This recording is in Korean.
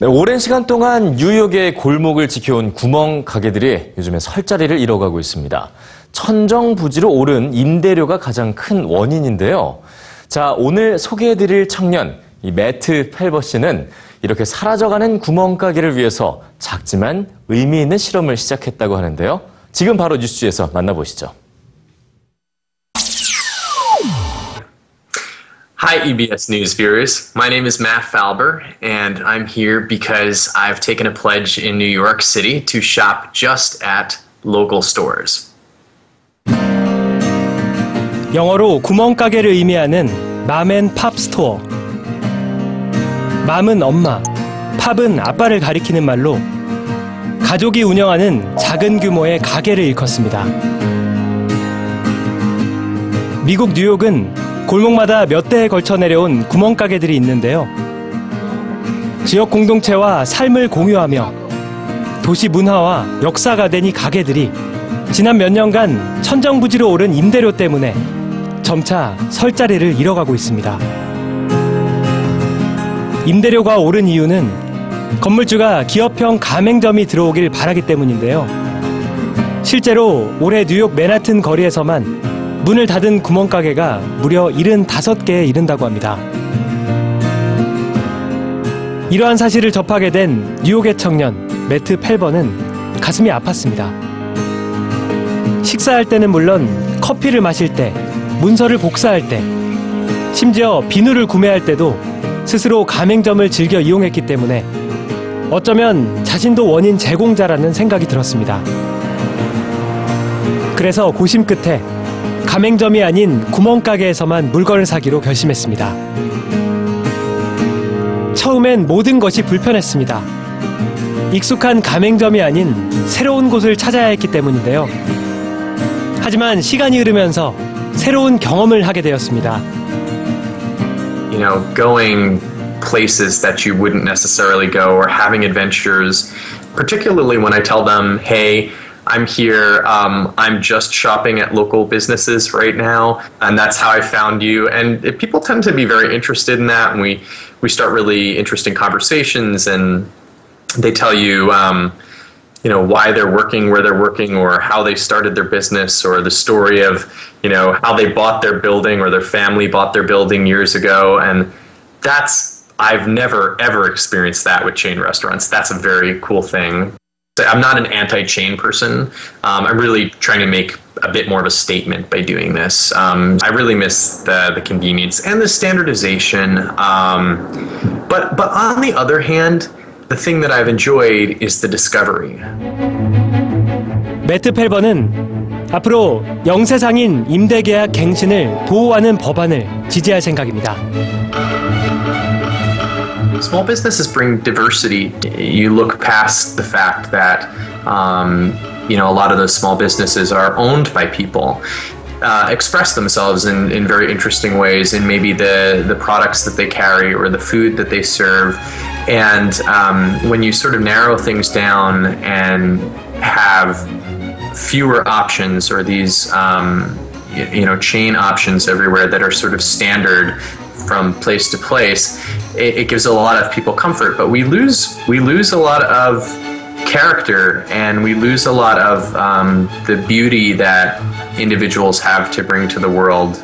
네, 오랜 시간 동안 뉴욕의 골목을 지켜온 구멍 가게들이 요즘에 설 자리를 잃어가고 있습니다. 천정 부지로 오른 임대료가 가장 큰 원인인데요. 자, 오늘 소개해드릴 청년, 이 매트 펠버 씨는 이렇게 사라져가는 구멍 가게를 위해서 작지만 의미 있는 실험을 시작했다고 하는데요. 지금 바로 뉴스에서 만나보시죠. Hi, EBS News viewers. My name is Matt Falber, and I'm here because I've taken a pledge in New York City to shop just at local stores. 영어로 구멍가게를 의미하는 맘앤 팝 스토어. 맘은 엄마, 팝은 아빠를 가리키는 말로 가족이 운영하는 작은 규모의 가게를 일컫습니다. 미국 뉴욕은 골목마다 몇 대에 걸쳐 내려온 구멍가게들이 있는데요. 지역 공동체와 삶을 공유하며 도시 문화와 역사가 된 이 가게들이 지난 몇 년간 천정부지로 오른 임대료 때문에 점차 설 자리를 잃어가고 있습니다. 임대료가 오른 이유는 건물주가 기업형 가맹점이 들어오길 바라기 때문인데요. 실제로 올해 뉴욕 맨하튼 거리에서만 문을 닫은 구멍가게가 무려 75개에 이른다고 합니다. 이러한 사실을 접하게 된 뉴욕의 청년 매트 펠버는 가슴이 아팠습니다. 식사할 때는 물론 커피를 마실 때, 문서를 복사할 때, 심지어 비누를 구매할 때도 스스로 가맹점을 즐겨 이용했기 때문에 어쩌면 자신도 원인 제공자라는 생각이 들었습니다. 그래서 고심 끝에 가맹점이 아닌 구멍가게에서만 물건을 사기로 결심했습니다. 처음엔 모든 것이 불편했습니다. 익숙한 가맹점이 아닌 새로운 곳을 찾아야 했기 때문인데요. 하지만 시간이 흐르면서 새로운 경험을 하게 되었습니다. You know, going places that you wouldn't necessarily go or having adventures, particularly when I tell them, hey, I'm here. Um, I'm just shopping at local businesses right now, and that's how I found you. And it, people tend to be very interested in that, and we we start really interesting conversations, and they tell you. Um, you know why they're working where they're working or how they started their business or the story of you know how they bought their building or their family bought their building years ago and that's i've never ever experienced that with chain restaurants that's a very cool thing I'm not an anti-chain person. Um, I'm really trying to make a bit more of a statement by doing this. Um, I really miss the, the convenience and the standardization. Um, but but on the other hand, the thing that I've enjoyed is the discovery. 매트 펠버는 앞으로 영세상인 임대계약 갱신을 보호하는 법안을 지지할 생각입니다. Small businesses bring diversity. You look past the fact that um, you know a lot of those small businesses are owned by people. Uh, express themselves in, in very interesting ways in maybe the, the products that they carry or the food that they serve. And um, when you sort of narrow things down and have fewer options or these um, you know chain options everywhere that are sort of standard from place to place, it, it gives a lot of people comfort. But we lose we lose a lot of character and we lose a lot of um, the beauty that individuals have to bring to the world.